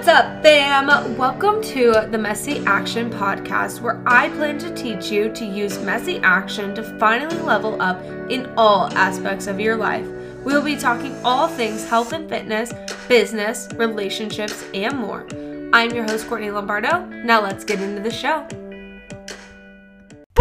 What's up, fam? Welcome to the Messy Action Podcast, where I plan to teach you to use messy action to finally level up in all aspects of your life. We will be talking all things health and fitness, business, relationships, and more. I'm your host, Courtney Lombardo. Now let's get into the show.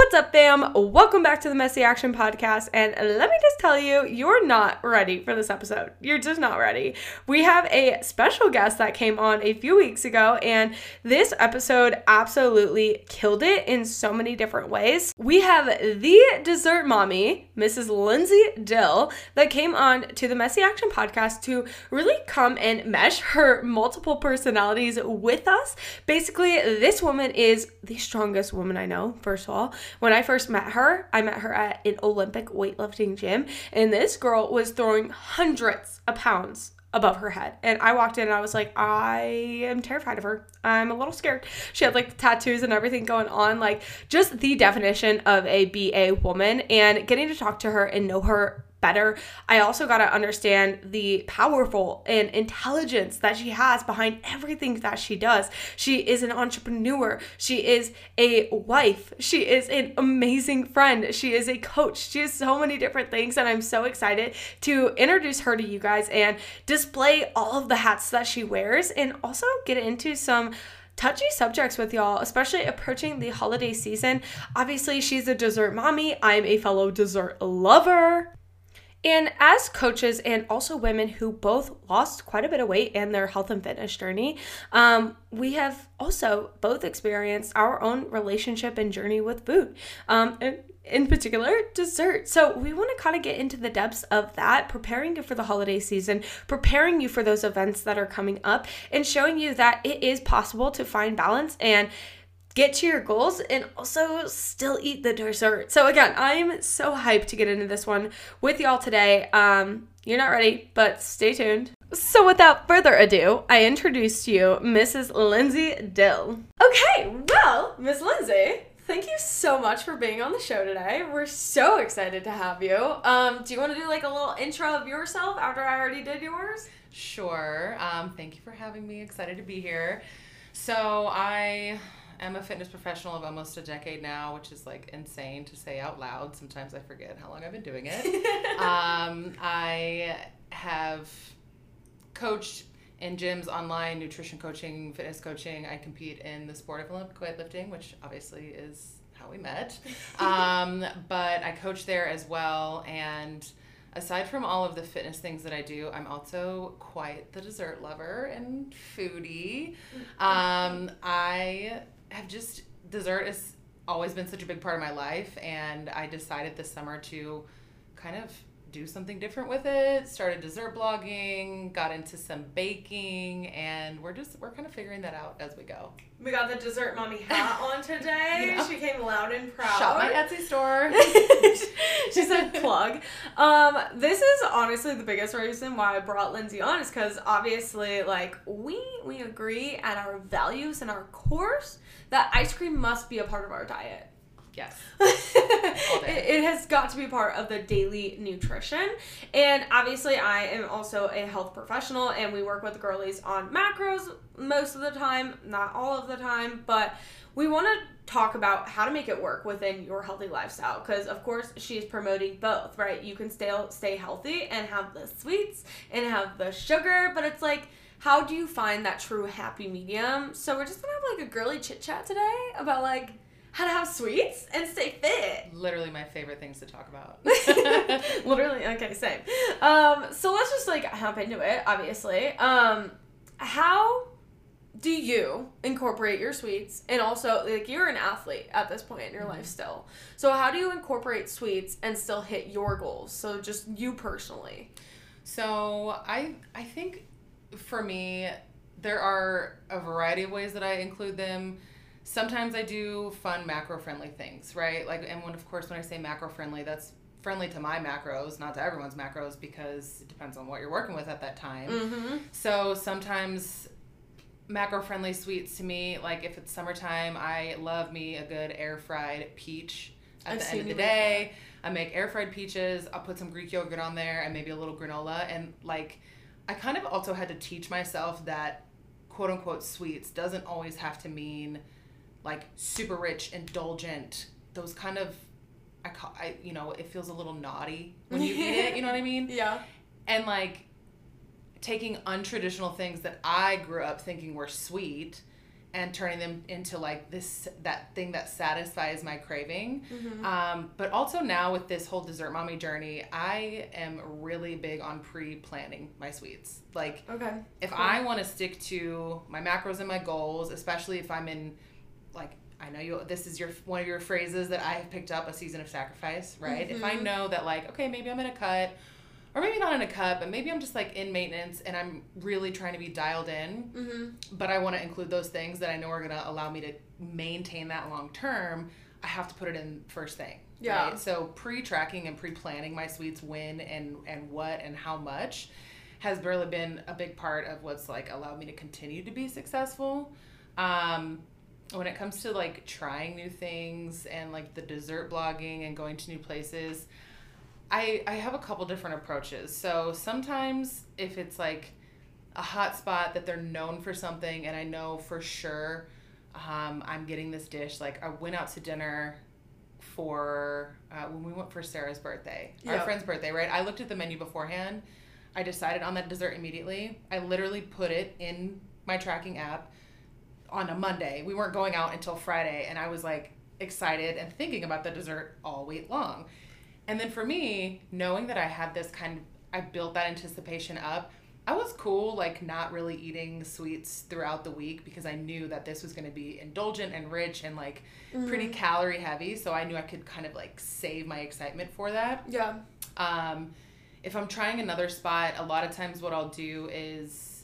What's up, fam? Welcome back to the Messy Action Podcast. And let me just tell you, you're not ready for this episode. You're just not ready. We have a special guest that came on a few weeks ago, and this episode absolutely killed it in so many different ways. We have the dessert mommy, Mrs. Lindsay Dill, that came on to the Messy Action Podcast to really come and mesh her multiple personalities with us. Basically, this woman is the strongest woman I know, first of all. When I first met her, I met her at an Olympic weightlifting gym, and this girl was throwing hundreds of pounds above her head. And I walked in and I was like, I am terrified of her. I'm a little scared. She had like tattoos and everything going on, like just the definition of a BA woman. And getting to talk to her and know her better. I also got to understand the powerful and intelligence that she has behind everything that she does. She is an entrepreneur. She is a wife. She is an amazing friend. She is a coach. She is so many different things. And I'm so excited to introduce her to you guys and display all of the hats that she wears and also get into some touchy subjects with y'all, especially approaching the holiday season. Obviously, she's a dessert mommy. I'm a fellow dessert lover. And as coaches and also women who both lost quite a bit of weight in their health and fitness journey, um, we have also both experienced our own relationship and journey with food. Um, and in particular, dessert. So, we want to kind of get into the depths of that, preparing you for the holiday season, preparing you for those events that are coming up, and showing you that it is possible to find balance and get to your goals and also still eat the dessert. So again, I'm so hyped to get into this one with y'all today. Um, you're not ready, but stay tuned. So without further ado, I introduce to you Mrs. Lindsay Dill. Okay, well, Miss Lindsay, thank you so much for being on the show today. We're so excited to have you. Um, do you want to do like a little intro of yourself after I already did yours? Sure. Um, thank you for having me. Excited to be here. So I am a fitness professional of almost a decade now, which is like insane to say out loud. Sometimes I forget how long I've been doing it. um, I have coached in gyms, online, nutrition coaching, fitness coaching. I compete in the sport of Olympic weightlifting, which obviously is how we met. Um, but I coach there as well. And aside from all of the fitness things that I do, I'm also quite the dessert lover and foodie. Um, I have just dessert has always been such a big part of my life, and I decided this summer to kind of do something different with it started dessert blogging got into some baking and we're just we're kind of figuring that out as we go. We got the dessert mommy hat on today. She came loud and proud. Shop my etsy store. She said plug. Um this is honestly the biggest reason why i brought lindsay on is because obviously like we we agree at our values and our course that ice cream must be a part of our diet Yes. it, it, has got to be part of the daily nutrition. And obviously, I am also a health professional, and we work with girlies on macros most of the time, not all of the time, but we want to talk about how to make it work within your healthy lifestyle because of course she's promoting both right you can stay stay healthy and have the sweets and have the sugar but it's like how do you find that true happy medium so we're just gonna have like a girly chit chat today about like how to have sweets and stay fit. Literally my favorite things to talk about. Literally, okay, same. Um, so let's just like hop into it, obviously. Um, how do you incorporate your sweets and also like you're an athlete at this point in your mm-hmm. life still. So how do you incorporate sweets and still hit your goals? So just you personally. So I I think for me there are a variety of ways that I include them sometimes I do fun macro friendly things, right? Like, and when of course when I say macro friendly, that's friendly to my macros, not to everyone's macros, because it depends on what you're working with at that time. Mm-hmm. So sometimes macro friendly sweets to me, like if it's summertime, I love me a good air fried peach. At I've the end of the day, I make air fried peaches. I'll put some Greek yogurt on there and maybe a little granola. And like, I kind of also had to teach myself that quote unquote sweets doesn't always have to mean like super rich, indulgent, those kind of I, ca- I you know, it feels a little naughty when you eat it, you know what I mean? Yeah. And like taking untraditional things that I grew up thinking were sweet and turning them into like this that thing that satisfies my craving. Mm-hmm. Um, but also now with this whole dessert mommy journey, I am really big on pre-planning my sweets. Like Okay. if Cool. I want to stick to my macros and my goals, especially if I'm in like I know you this is your one of your phrases that I have picked up a season of sacrifice, right? If I Mhm. know that like okay, maybe I'm in a cut or maybe not in a cut, but maybe I'm just like in maintenance and I'm really trying to be dialed in, Mm-hmm. but I want to include those things that I know are going to allow me to maintain that long term, I have to put it in first thing. Yeah. Right? So pre-tracking and pre-planning my sweets when and and what and how much has really been a big part of what's like allowed me to continue to be successful. Um, when it comes to like trying new things and like the dessert blogging and going to new places, I I have a couple different approaches. So sometimes if it's like a hot spot that they're known for something and I know for sure um, I'm getting this dish. Like I went out to dinner for uh, when we went for Sarah's birthday, our friend's birthday, right? I looked at the menu beforehand. I decided on that dessert immediately. I literally put it in my tracking app on a Monday. We weren't going out until Friday, and I was like excited and thinking about the dessert all week long. And then for me, knowing that I had this kind of, I built that anticipation up. I was cool, like not really eating sweets throughout the week because I knew that this was going to be indulgent and rich and like pretty Mm-hmm. calorie heavy. So I knew I could kind of like save my excitement for that. Yeah. Um, if I'm trying another spot, a lot of times what I'll do is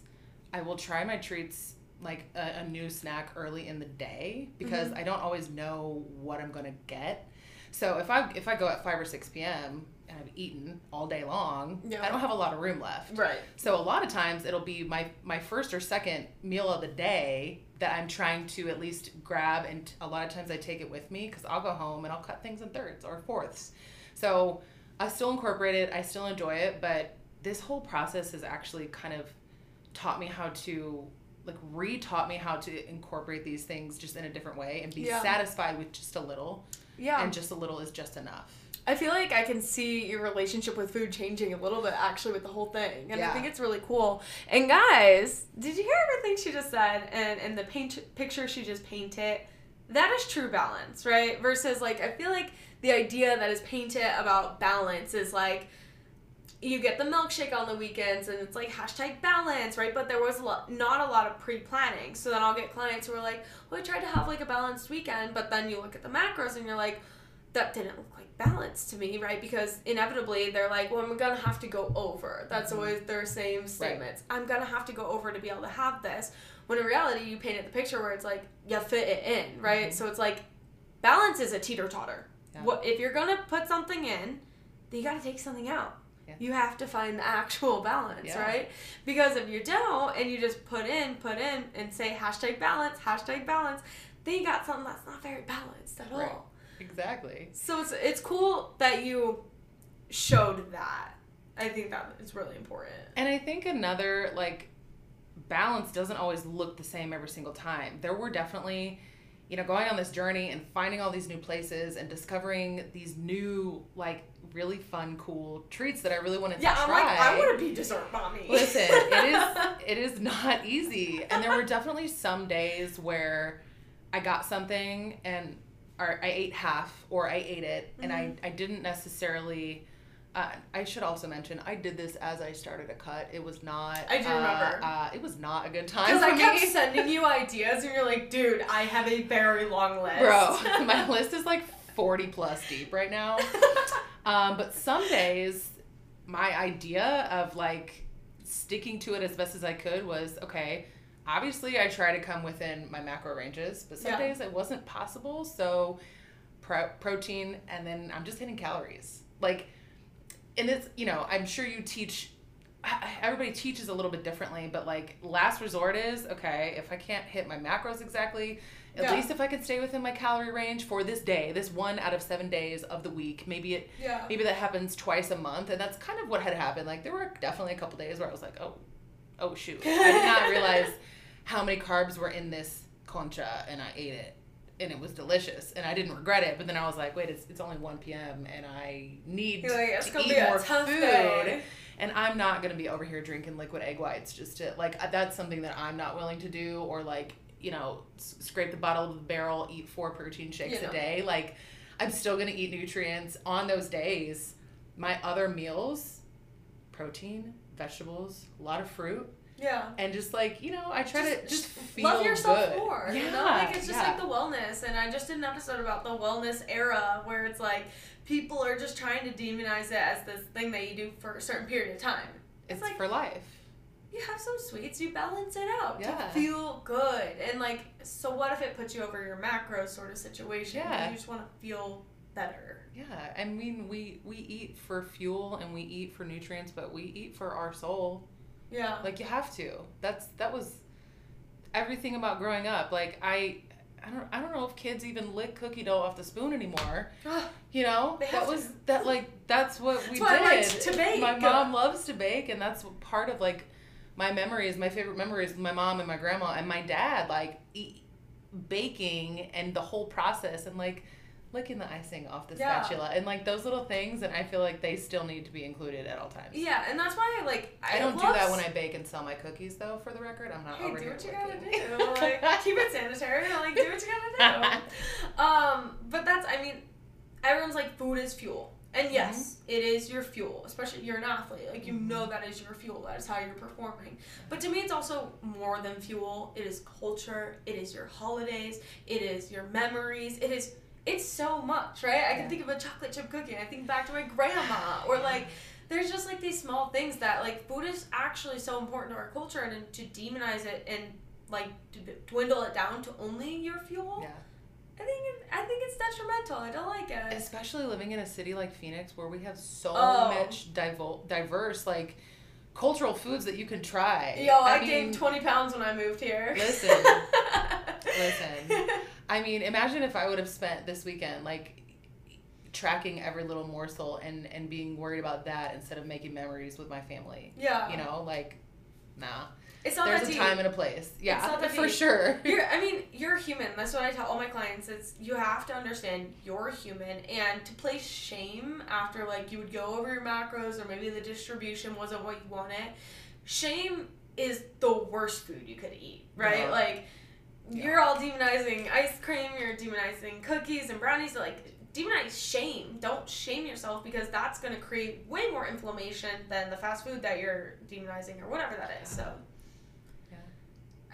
I will try my treats like a, a new snack early in the day because Mm-hmm. I don't always know what I'm gonna get. So if I if I go at five or six p.m. and I've eaten all day long, Yeah. I don't have a lot of room left. Right. So a lot of times it'll be my my first or second meal of the day that I'm trying to at least grab, and a lot of times I take it with me because I'll go home and I'll cut things in thirds or fourths. So I still incorporate it. I still enjoy it, but this whole process has actually kind of taught me how to like re-taught me how to incorporate these things just in a different way and be Yeah. satisfied with just a little Yeah. and just a little is just enough I feel like I can see your relationship with food changing a little bit actually with the whole thing. And I think it's really cool. And guys, did you hear everything she just said? And and the paint picture she just painted? That is true balance, right? Versus like I feel like the idea that is painted about balance is like you get the milkshake on the weekends and it's like hashtag balance, right? But there was a lot, not a lot of pre planning. So then I'll get clients who are like, well, I tried to have like a balanced weekend, but then you look at the macros and you're like, that didn't look like balance to me, right? Because inevitably they're like, well, I'm gonna have to go over. That's Mhm. always their same statements. I'm gonna have to go over to be able to have this. When in reality, you painted the picture where it's like you fit it in, right? Mhm. So it's like balance is a teeter totter. Yeah. What if you're gonna put something in, then you gotta take something out. You have to find the actual balance, Yeah. right? Because if you don't and you just put in, put in, and say hashtag balance, hashtag balance, then you got something that's not very balanced at Right. all. exactly So it's it's cool that you showed that. I think that is really important. And I think another like balance doesn't always look the same every single time. There were definitely, you know, going on this journey and finding all these new places and discovering these new like really fun, cool treats that I really wanted Yeah, to I'm try. like I want to be dessert mommy. Listen, it is it is not easy, and there were definitely some days where I got something and or I ate half or I ate it and I I didn't necessarily. Uh, I should also mention I did this as I started a cut. It was not. I do uh, remember. Uh, it was not a good time Because I kept me. sending you ideas, and you're like, "Dude, I have a very long list." Bro, my list is like forty plus deep right now. Um, but some days, my idea of like sticking to it as best as I could was okay. Obviously, I try to come within my macro ranges, but some Yeah. days it wasn't possible. So, pro- protein, and then I'm just hitting calories. Like, and it's you know I'm sure you teach. Everybody teaches a little bit differently, but like last resort is okay. If I can't hit my macros exactly, at Yeah. least if I can stay within my calorie range for this day, this one out of seven days of the week, maybe it yeah. maybe that happens twice a month and that's kind of what had happened like there were definitely a couple days where i was like oh oh shoot i did not realize how many carbs were in this concha and I ate it and it was delicious and I didn't regret it. But then I was like, wait, it's, it's only 1 p.m. and I need like, "It's to eat be a more tough food. day." And I'm not going to be over here drinking liquid egg whites just to, like, that's something that I'm not willing to do or, like, you know, s- scrape the bottom of the barrel, eat four protein shakes You know. a day. Like, I'm still going to eat nutrients on those days. My other meals, protein, vegetables, a lot of fruit, Yeah. and just like you know, I try to Just- just feel love yourself good. more. Yeah, you know, like it's just yeah. like the wellness. And I just did an episode about the wellness era where it's like people are just trying to demonize it as this thing that you do for a certain period of time. it's like- for life. You have some sweets, you balance it out Yeah. to feel good. And like, so what if it puts you over your macros sort of situation? Yeah. You just want to feel better. Yeah, I mean, we we eat for fuel and we eat for nutrients, but we eat for our soul. Yeah. Like you have to. That's that was everything about growing up. Like I. I don't, I don't know if kids even lick cookie dough off the spoon anymore. You know, that was to. that like that's what we That's did. liked to bake. My mom loves to bake, and that's part of like my memories. My favorite memories my mom and my grandma and my dad. Like e- baking and the whole process, and like licking the icing off the Yeah. spatula, and like those little things. And I feel like they still need to be included at all times. Yeah, and that's why I like. I don't do that when I bake and sell my cookies, though. For the record, I'm not Hey, over do what you gotta do. Like, keep it sanitary. Like, do what you gotta do. Um, but that's, I mean, everyone's like, food is fuel. And mm-hmm. yes, it is your fuel, especially if you're an athlete. Like, you mm-hmm. know that is your fuel. That is how you're performing. But to me, it's also more than fuel. It is culture. It is your holidays. It is your memories. It is, it's so much, right? I can Yeah. think of a chocolate chip cookie. I think back to my grandma. Or, like, there's just like these small things that like food is actually so important to our culture and to demonize it and like to dwindle it down to only your fuel Yeah. I think it, i think it's detrimental i don't like it especially living in a city like Phoenix where we have so Oh. much diverse like cultural foods that you can try. yo i, mean, gained 20 pounds when i moved here Listen. Listen. I mean, imagine if I would have spent this weekend like tracking every little morsel and and being worried about that instead of making memories with my family. yeah You know, like nah. It's not There's that a deep. time and a place. Yeah, not that for deep. sure. You're, I mean, you're human. That's what I tell all my clients. It's you have to understand you're human, and to place shame after like you would go over your macros or maybe the distribution wasn't what you wanted. Shame is the worst food you could eat, right? Uh-huh. Yeah. Like you're all demonizing ice cream, you're demonizing cookies and brownies. Like demonize shame. Don't shame yourself because that's gonna create way more inflammation than the fast food that you're demonizing or whatever that is. So.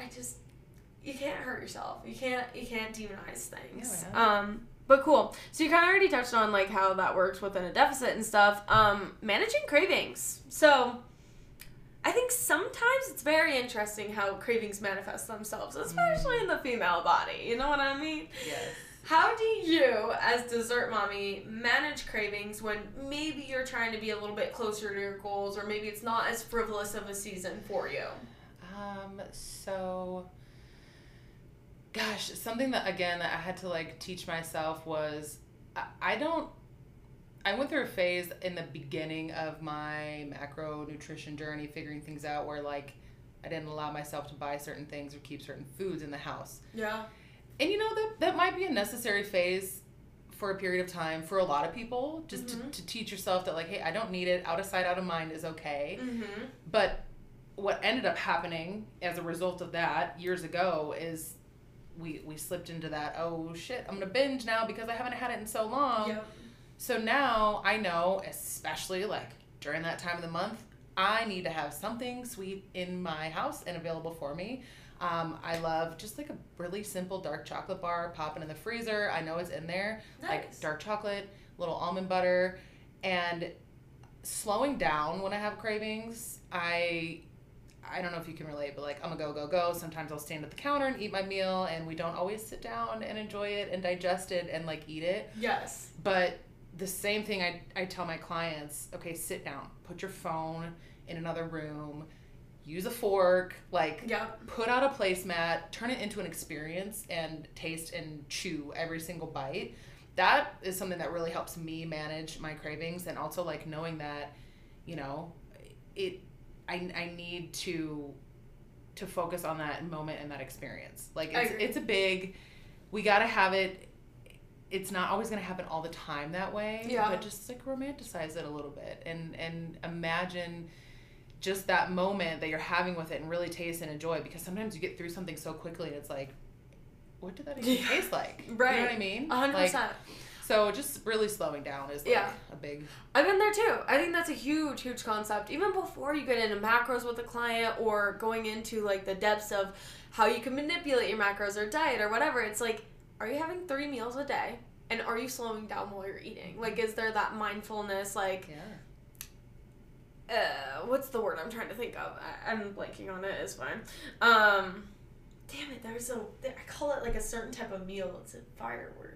I just you can't hurt yourself. You can't you can't demonize things. Yeah, um but cool. So you kind of already touched on like how that works within a deficit and stuff. Um managing cravings. So I think sometimes it's very interesting how cravings manifest themselves, especially in the female body. You know what I mean? Yes. How do you, as dessert mommy, manage cravings when maybe you're trying to be a little bit closer to your goals, or maybe it's not as frivolous of a season for you? Um, so gosh, something that again that I had to like teach myself was I, I don't I went through a phase in the beginning of my macro nutrition journey figuring things out where like I didn't allow myself to buy certain things or keep certain foods in the house. Yeah. And you know that that might be a necessary phase for a period of time for a lot of people just Mhm. to, to teach yourself that like hey I don't need it out of sight out of mind is okay. Mm-hmm. But what ended up happening as a result of that years ago is we we slipped into that oh shit I'm gonna binge now because I haven't had it in so long. Yep. So now I know, especially like during that time of the month, I need to have something sweet in my house and available for me. Um, I love just like a really simple dark chocolate bar, popping in the freezer. I know it's in there, like dark chocolate, little almond butter, and slowing down when I have cravings. I I don't know if you can relate, but like I'm a go go go. Sometimes I'll stand at the counter and eat my meal, and we don't always sit down and enjoy it and digest it and like eat it. Yes. But the same thing I, I tell my clients okay, sit down, put your phone in another room, use a fork, like Yep. put out a placemat, turn it into an experience and taste and chew every single bite. That is something that really helps me manage my cravings and also like knowing that, you know, it I, I need to to focus on that moment and that experience. Like it's it's a big we got to have it it's not always to happen all the time that way, Yeah. but just like romanticize it a little bit and and imagine just that moment that you're having with it and really taste and enjoy because sometimes you get through something so quickly and it's like what did that even Yeah. taste like? Right. You know what I mean? A hundred Like, percent. So just really slowing down is like Yeah. a big I've been there too. I think that's a huge, huge concept. Even before you get into macros with a client or going into like the depths of how you can manipulate your macros or diet or whatever, it's like, are you having three meals a day? And are you slowing down while you're eating? Like, is there that mindfulness? Like, yeah. uh, what's the word I'm trying to think of? I, I'm blanking on it. It's fine. Um, damn it, there's a there, I call it like a certain type of meal. It's a fire word.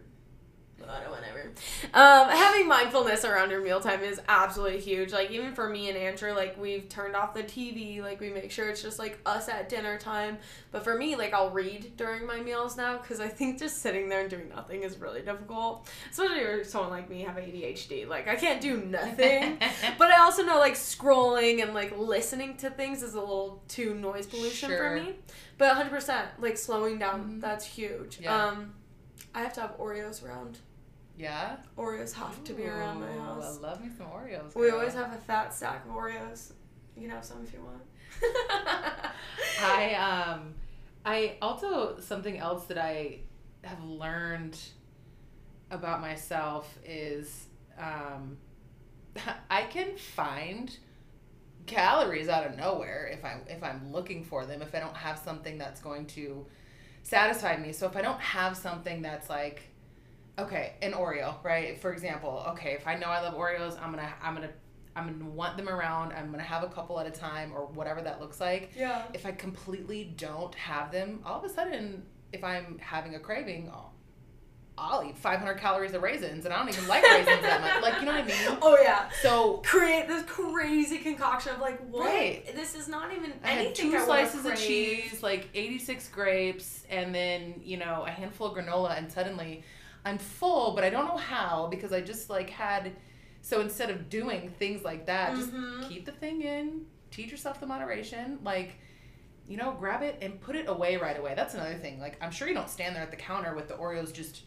Whatever. Um, having mindfulness around your mealtime is absolutely huge. Like even for me and Andrew, like we've turned off the TV. Like we make sure it's just like us at dinner time. But for me, like I'll read during my meals now because I think just sitting there and doing nothing is really difficult. Especially if someone like me have ADHD. Like I can't do nothing. But I also know like scrolling and like listening to things is a little too noise pollution Sure. for me. But 100% like slowing down, Mhm. that's huge. Yeah. Um I have to have Oreos around. Yeah. Oreos have to be around my house. I love me some Oreos. We always have a fat stack of Oreos. You can have some if you want. I um I also something else that I have learned about myself is um I can find calories out of nowhere if I if I'm looking for them if I don't have something that's going to satisfy me. So if I don't have something that's like okay, an Oreo, right? For example, okay, if I know I love Oreos, I'm to I'm to I'm to want them around. I'm to have a couple at a time or whatever that looks like yeah. if I completely don't have them, all of a sudden, if I'm having a craving, I'll, I'll eat 500 calories of raisins, and I don't even like raisins that much. Like, you know what I mean? Oh yeah. So Create this crazy concoction of like what? Right. This is not even I had anything. two I slices of cheese, like 86 grapes, and then, you know, a handful of granola, and suddenly I'm full, but I don't know how because I just like had. So instead of doing things like that, just Mhm. keep the thing in, teach yourself the moderation, like. You know, grab it and put it away right away. That's another thing. Like, I'm sure you don't stand there at the counter with the Oreos just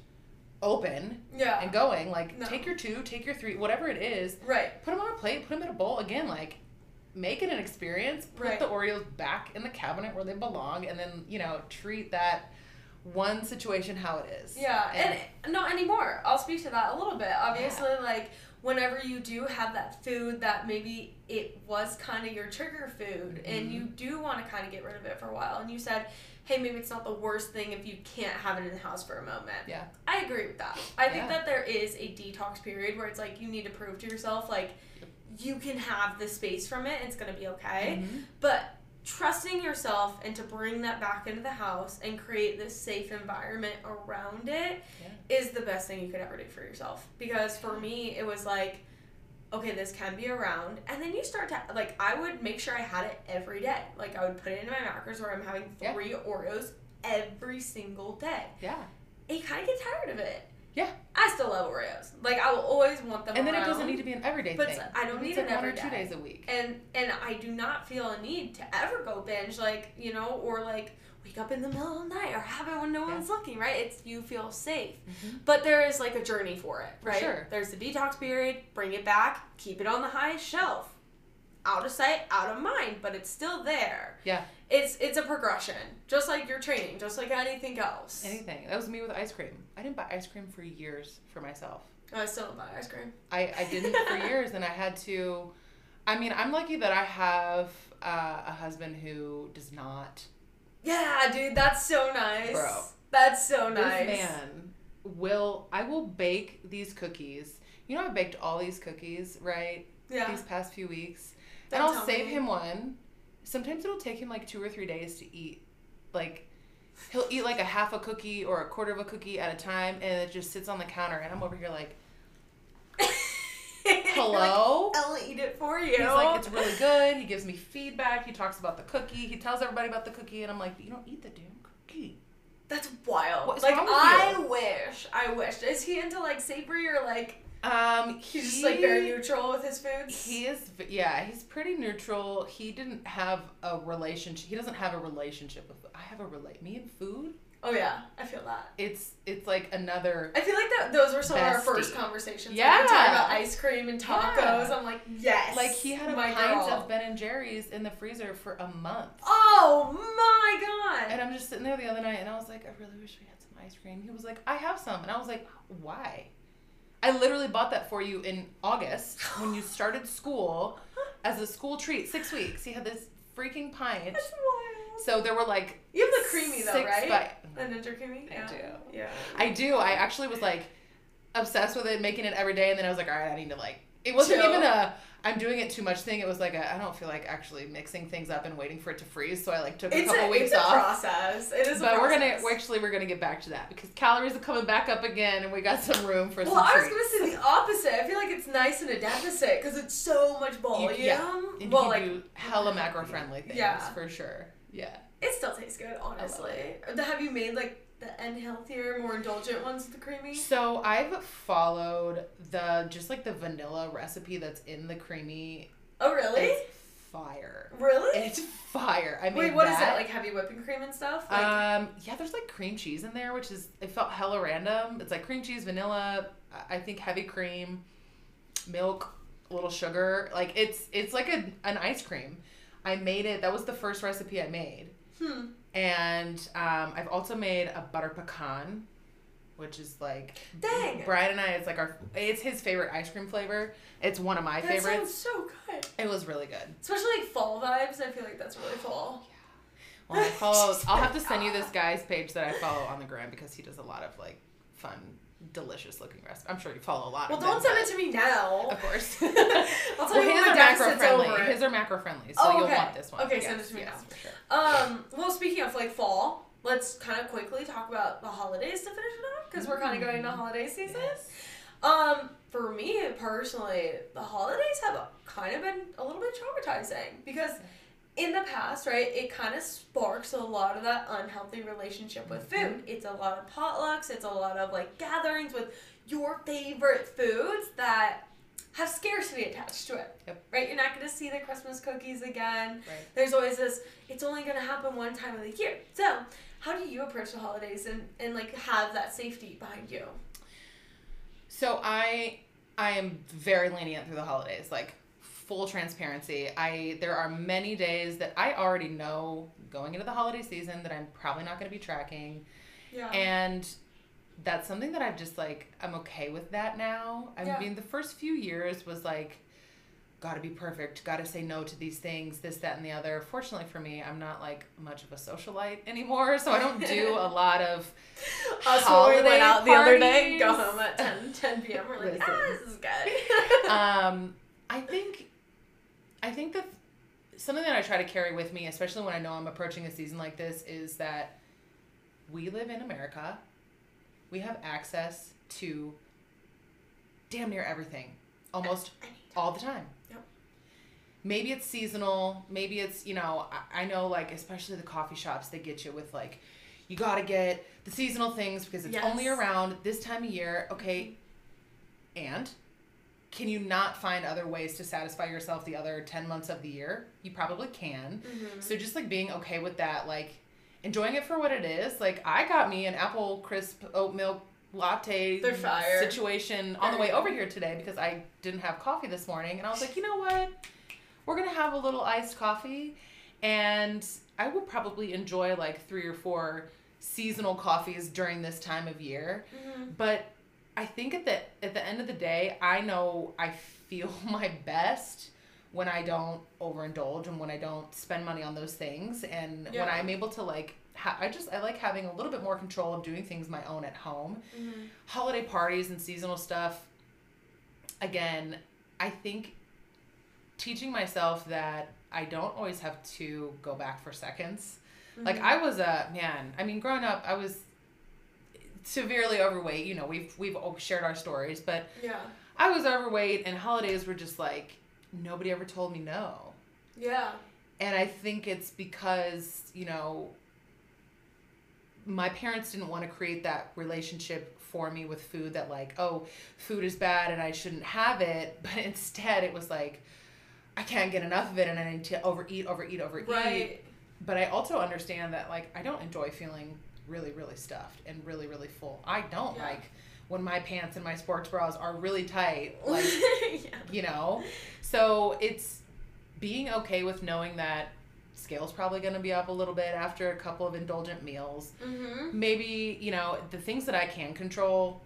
open Yeah. and going. Like, No. take your two, take your three, whatever it is, right. put them on a plate, put them in a bowl. Again, like, make it an experience. Put Right. the Oreos back in the cabinet where they belong, and then you know treat that one situation how it is. Yeah, and, not anymore. I'll speak to that a little bit. Obviously, like whenever you do have that food that maybe it was kind of your trigger food and Mhm. you do want to kind of get rid of it for a while and you said, "Hey, maybe it's not the worst thing if you can't have it in the house for a moment." Yeah. I agree with that. I think Yeah. that there is a detox period where it's like you need to prove to yourself like you can have the space from it and it's going to be okay. Mhm. But trusting yourself and to bring that back into the house and create this safe environment around it is Yeah. the best thing you could ever do for yourself. Because for me, it was like, okay, this can be around. And then you start to, like, I would make sure I had it every day. Like, I would put it into my macros where I'm having Yeah. three Oreos every single day. Yeah. And you kind of get tired of it. Yeah. I still love Oreos. Like, I will always want them And then it doesn't need to be an everyday But thing. I don't need it's it like one or every two day. days a week. and and I do not feel a need to ever go binge like you know or like wake up in the middle of the night or have it when no Yeah. one's looking right it's you feel safe Mhm. but there is like a journey for it right sure. there's the detox period bring it back keep it on the highest shelf out of sight out of mind but it's still there Yeah. It's it's a progression just like your training just like anything else Anything. That was me with ice cream. I didn't buy ice cream for years for myself. Oh, I still don't buy ice cream I, I didn't for years, and I had to. I mean, I'm lucky that I have uh, a husband who does not. yeah dude that's so nice Bro. that's so nice This man will. I will bake these cookies. You know, I baked all these cookies, right? yeah These past few weeks, Don't and I'll save me. him one. Sometimes it'll take him like two or three days to eat. Like, he'll eat like a half a cookie or a quarter of a cookie at a time, and it just sits on the counter, and I'm over here like, hello. I'll eat it for you. He's like, it's really good. He gives me feedback. He talks about the cookie. He tells everybody about the cookie, and I'm like, you don't eat the damn cookie. That's wild. What's like I wish, I wish. Is he into like savory or like Um, He's just like very neutral with his foods. He is, yeah, he's pretty neutral. He didn't have a relationship. He doesn't have a relationship with. I have a relate. Me and food. oh yeah, I feel that. It's it's like another. I feel like that those were some of our first conversations. Yeah. like, talking about ice cream and tacos. Yeah. I'm like, yes. Like he had a my pint girl. of Ben and Jerry's in the freezer for a month. Oh my god. And I'm just sitting there the other night, and I was like, I really wish we had some ice cream. He was like, I have some, and I was like, why? I literally bought that for you in August when you started school as a school treat. Six weeks. He had this freaking pint. That's wild. So there were like You have the Creami though, right? bi- The Ninja Creami. I Yeah. do. Yeah. I do. I actually was like obsessed with it, making it every day, and then I was like, all right, I need to like. It wasn't Chill. even a I'm doing it too much thing. It was like I I don't feel like actually mixing things up and waiting for it to freeze. So I like took a It's couple a, weeks it's a process. It is. a But we're gonna we're actually we're gonna get back to that because calories are coming back up again, and we got some room for Well, some I was treats. gonna say the opposite. I feel like it's nice in a deficit because it's so much volume. yeah. And well, you like do hella macro friendly things Yeah. for sure. Yeah. it still tastes good, honestly. Have you made like the unhealthier, more indulgent ones with the Creami? So I've followed the just like the vanilla recipe that's in the Creami. Oh, really? It's fire. really? It's fire. I made Wait, what is that. Like heavy whipping cream and stuff? Like, Um, yeah, there's like cream cheese in there, which is it felt hella random. It's like cream cheese, vanilla, I- I think heavy cream, milk, a little sugar. Like it's it's like a, an ice cream. I made it. That was the first recipe I made, hmm. And um, I've also made a butter pecan, which is like Dang. Brian and I. It's like our. It's his favorite ice cream flavor. It's one of my favorites. That favorites. sounds so good. It was really good. Especially like fall vibes. I feel like that's really fall. Yeah. Well, I follow. I'll have to send you this guy's page that I follow on the gram because he does a lot of like fun, delicious looking recipes. I'm sure you follow a lot. Well, don't them, send it to me now. Of course. I'll tell well, you his are macro friendly. His are macro friendly, so Oh, you'll want this one. Okay, send it to me yes, now. for sure. Um, well, speaking of like fall, let's kind of quickly talk about the holidays to finish it off because we're kind of going to holiday season. Yes. Um, for me personally, the holidays have kind of been a little bit traumatizing because in the past, right, it kind of sparks a lot of that unhealthy relationship with mm-hmm. food. It's a lot of potlucks, it's a lot of like gatherings with your favorite foods that have scarcity attached to it. Yep. Right? You're not going to see the Christmas cookies again. Right. There's always this, it's only going to happen one time of the year. So, how do you approach the holidays and, and like have that safety behind you? So I I am very lenient through the holidays, like full transparency. I there are many days that I already know going into the holiday season that I'm probably not going to be tracking. Yeah. And that's something that I've just like I'm okay with that now. I Yeah. mean, the first few years was like got to be perfect, got to say no to these things, this that and the other. Fortunately for me, I'm not like much of a socialite anymore, so I don't do a lot of Us when we went holiday out the other day, go home at 10, 10 p.m. We're like, ah, this is good. um, I think, I think that something that I try to carry with me, especially when I know I'm approaching a season like this, is that we live in America. We have access to damn near everything, almost all the time. Yep. Maybe it's seasonal. Maybe it's you know I, I know like especially the coffee shops they get you with like you gotta get the seasonal things because it's only around this time of year. Okay, and can you not find other ways to satisfy yourself the other 10 months of the year? You probably can. Mhm. So just like being okay with that, like enjoying it for what it is. Like I got me an apple crisp oat milk latte situation on the way over here today because I didn't have coffee this morning and I was like, you know what? We're gonna have a little iced coffee and I will probably enjoy like three or four seasonal coffees during this time of year. Mhm. But I think at the at the end of the day, I know I feel my best when I don't overindulge and when I don't spend money on those things and when I'm able to like ha- I just I like having a little bit more control of doing things my own at home. Mhm. Holiday parties and seasonal stuff. Again, I think teaching myself that I don't always have to go back for seconds. Like Mhm. I was a man. I mean, growing up, I was severely overweight. You know, we've we've all shared our stories, but Yeah. I was overweight, and holidays were just like nobody ever told me no. Yeah. And I think it's because you know my parents didn't want to create that relationship for me with food that like oh food is bad and i shouldn't have it but instead it was like i can't get enough of it and i need to overeat overeat overeat Right. but i also understand that like i don't enjoy feeling really really stuffed and really really full i don't Yeah. like when my pants and my sports bras are really tight like yeah. you know so it's being okay with knowing that scale's probably going to be up a little bit after a couple of indulgent meals Mm-hmm. maybe you know the things that i can control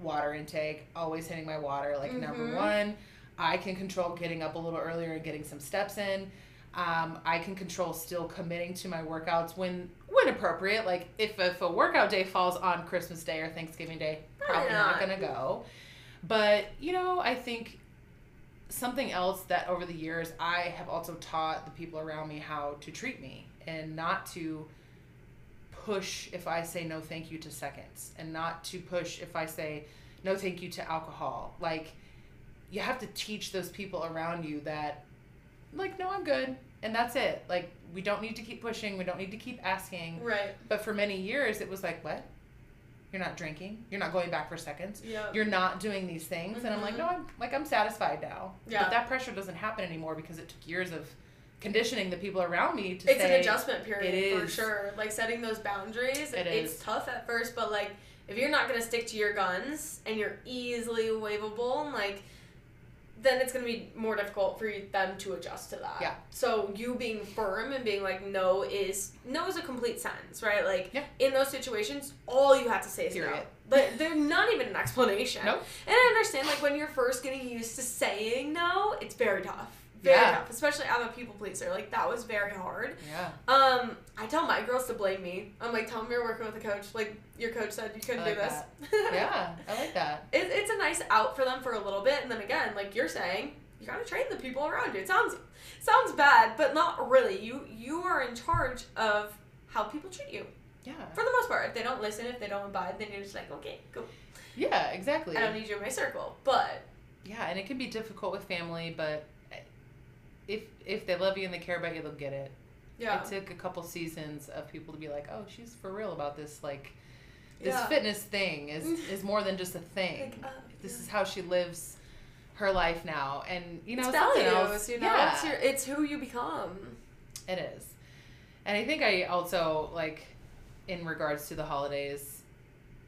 water intake always hitting my water like number Mhm. one i can control getting up a little earlier and getting some steps in um, i can control still committing to my workouts when when appropriate like if, if a workout day falls on christmas day or thanksgiving day Probably probably not not. gonna go but you know i think something else that over the years i have also taught the people around me how to treat me and not to push if I say no thank you to seconds and not to push if I say no thank you to alcohol. Like you have to teach those people around you that like no I'm good and that's it. Like we don't need to keep pushing, we don't need to keep asking. Right. But for many years it was like what? You're not drinking. You're not going back for seconds. Yeah. You're not doing these things and I'm like Mhm. no I'm like I'm satisfied now. Yeah. But that pressure doesn't happen anymore because it took years of conditioning the people around me to it's say an adjustment period it for is. sure. Like setting those boundaries, It it's is. tough at first, but like if you're not gonna stick to your guns and you're easily waivable, like then it's gonna be more difficult for them to adjust to that. Yeah. So you being firm and being like no is no is a complete sentence, right? Like Yeah. in those situations, all you have to say is no. But they're not even an explanation. Nope. And I understand like when you're first getting used to saying no, it's very tough. Very Yeah. tough. Especially I'm a people pleaser. Like that was very hard. Yeah. Um, I tell my girls to blame me. I'm like, tell them you're working with a coach. Like your coach said you couldn't I do this. Yeah, I like that. It, it's a nice out for them for a little bit, and then again, like you're saying, you gotta train the people around you. It sounds sounds bad, but not really. You you are in charge of how people treat you Yeah. for the most part. If they don't listen, if they don't abide, then you're just like, okay, go. Yeah, exactly. I don't need you in my circle. But Yeah, and it can be difficult with family, but if if they love you and they care about you, they'll get it. yeah, It took a couple seasons of people to be like, "Oh, she's for real about this. Like, this Yeah. fitness thing is is more than just a thing. Like, uh, this yeah. is how she lives her life now." And you know, it's something values, else. you know, yeah, it's, your, it's who you become. It is. And I think I also like in regards to the holidays,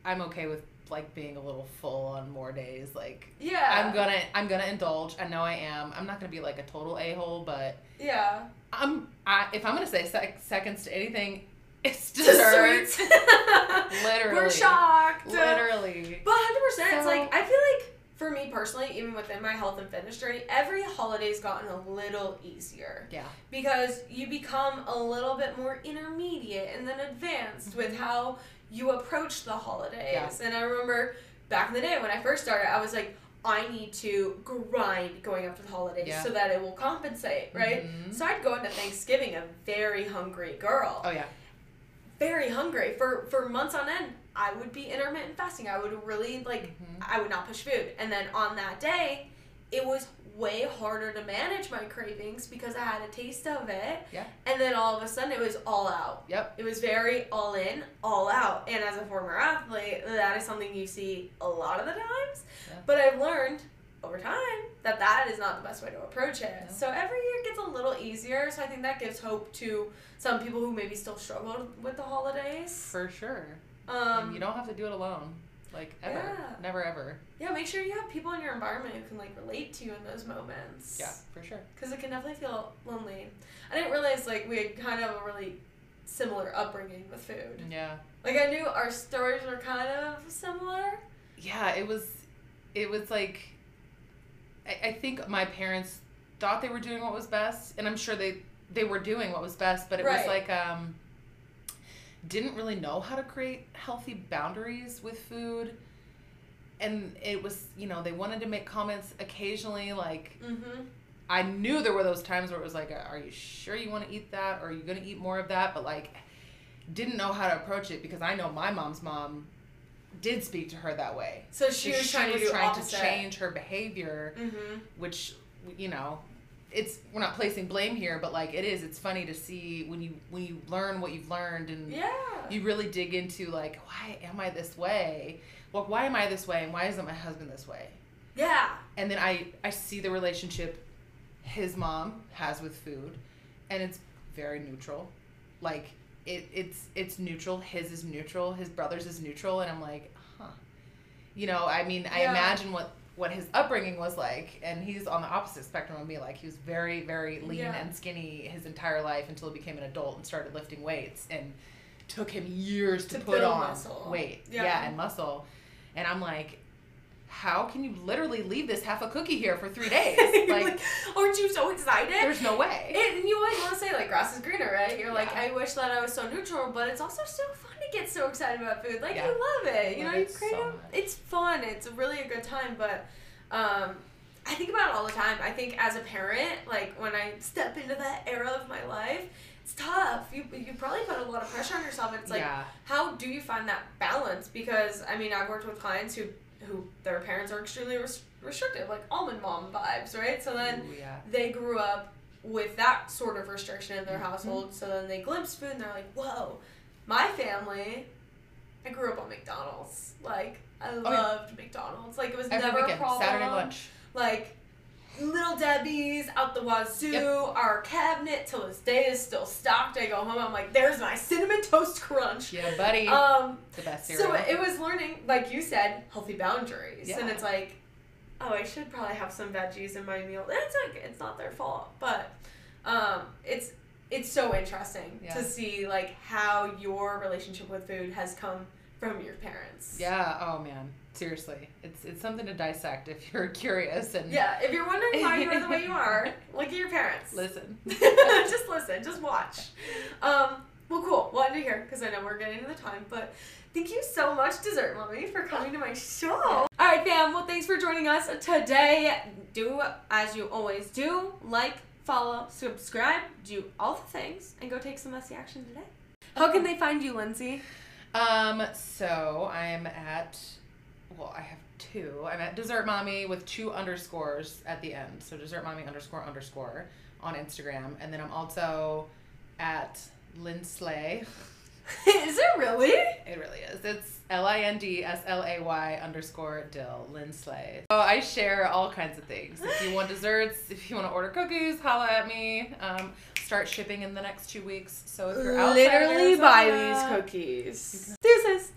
I'm okay with like being a little full on more days. Like Yeah, I'm gonna I'm gonna indulge. I know I am. I'm not gonna be like a total a hole, but Yeah, I'm I if I'm gonna say sec- seconds to anything, it's To dessert. Literally. We're shocked. Literally. But hundred percent, it's like I feel like for me personally, even within my health and fitness journey, every holiday's gotten a little easier Yeah. because you become a little bit more intermediate and then advanced with Mhm. how you approach the holidays. Yeah. And I remember back in the day when I first started, I was like, I need to grind going up to the holidays Yeah. so that it will compensate, right? Mhm. So I'd go into Thanksgiving a very hungry girl Oh yeah. very hungry for for months on end i would be intermittent fasting i would really like Mhm. i would not push food and then on that day it was way harder to manage my cravings because i had a taste of it Yeah. and then all of a sudden it was all out Yep. it was very all in all out and as a former athlete that is something you see a lot of the times Yeah. but i've learned over time that that is not the best way to approach it No. so every year gets a little easier so i think that gives hope to some people who maybe still struggle with the holidays For sure. um, and you don't have to do it alone. Like ever. Yeah. Never ever. yeah make sure you have people in your environment who can like relate to you in those moments Yeah, for sure. because it can definitely feel lonely i didn't realize like we had kind of a really similar upbringing with food Yeah. like i knew our stories were kind of similar yeah it was it was like I, I think my parents thought they were doing what was best and i'm sure they they were doing what was best but it was like um didn't really know how to create healthy boundaries with food. And it was you know they wanted to make comments occasionally like mm-hmm. I knew there were those times where it was like are you sure you want to eat that? Or are you going to eat more of that? But like didn't know how to approach it because i know my mom's mom did speak to her that way. So she so was trying to trying to change her behavior, mm-hmm. which you know, it's we're not placing blame here, but like it is. It's funny to see when you when you learn what you've learned and Yeah. you really dig into like why am I this way? Well, why am I this way, and why isn't my husband this way? Yeah. And then I I see the relationship his mom has with food, and it's very neutral. Like it it's it's neutral. His is neutral. His brother's is neutral, and I'm like, huh. You know, I mean, I imagine what what his upbringing was like, and he's on the opposite spectrum of me. Like he was very very lean Yeah. and skinny his entire life until he became an adult and started lifting weights, and took him years to, To put on muscle. weight. Yeah. yeah, and muscle. And I'm like, how can you literally leave this half a cookie here for three days? You're Like, aren't you so excited? there's no way. And you always want to say like grass is greener, right? You're like, I wish that I was so neutral, but it's also so fun to get so excited about food. Like Yeah. you love it, you Love know. You it crave so it. It's fun. It's really a good time. But um, I think about it all the time. I think as a parent, like when I step into that era of my life, it's tough. You you probably put a lot of pressure on yourself. And it's like, yeah, how do you find that balance? Because I mean, I've worked with clients who who their parents are extremely res- restrictive, like almond mom vibes, right? So then Ooh, yeah, they grew up with that sort of restriction in their Mhm. household. So then they glimpse food and they're like, whoa, my family, I grew up on McDonald's. Like, I yeah. loved McDonald's. Like, it was every never a weekend, problem. Saturday lunch. Like, Little Debbie's out the wazoo. Yep. Our cabinet till this day is still stocked. I go home, I'm like, there's my cinnamon toast crunch. Yeah, buddy, Um, the best cereal. so it was learning, like you said, healthy boundaries, yeah. and it's like, oh, I should probably have some veggies in my meal. And it's like it's not their fault, but um, it's it's so interesting Yeah. to see like how your relationship with food has come from your parents. yeah. Oh man, seriously, it's it's something to dissect if you're curious and Yeah. If you're wondering why you are the way you are, look at your parents. listen. just listen, just watch. Um, well, cool. Well, I'm to hear because I know we're getting to the time, but thank you so much, Dessert Mommy, for coming to my show. All right, fam. Well, thanks for joining us today. Do as you always do: like, follow, subscribe, do all the things, and go take some messy action today. How can they find you, Lindsay? Um, so I'm at, well, I have two. I'm at Dessert Mommy with two underscores at the end. So Dessert Mommy underscore underscore on Instagram, and then I'm also at Lindslay. Is it really? It really is. It's L I N D S L A Y underscore Dill Lindslay. So I share all kinds of things. If you want desserts, if you want to order cookies, holla at me. Um, start shipping in the next two weeks. So if you're of Literally buy these cookies. Deuces.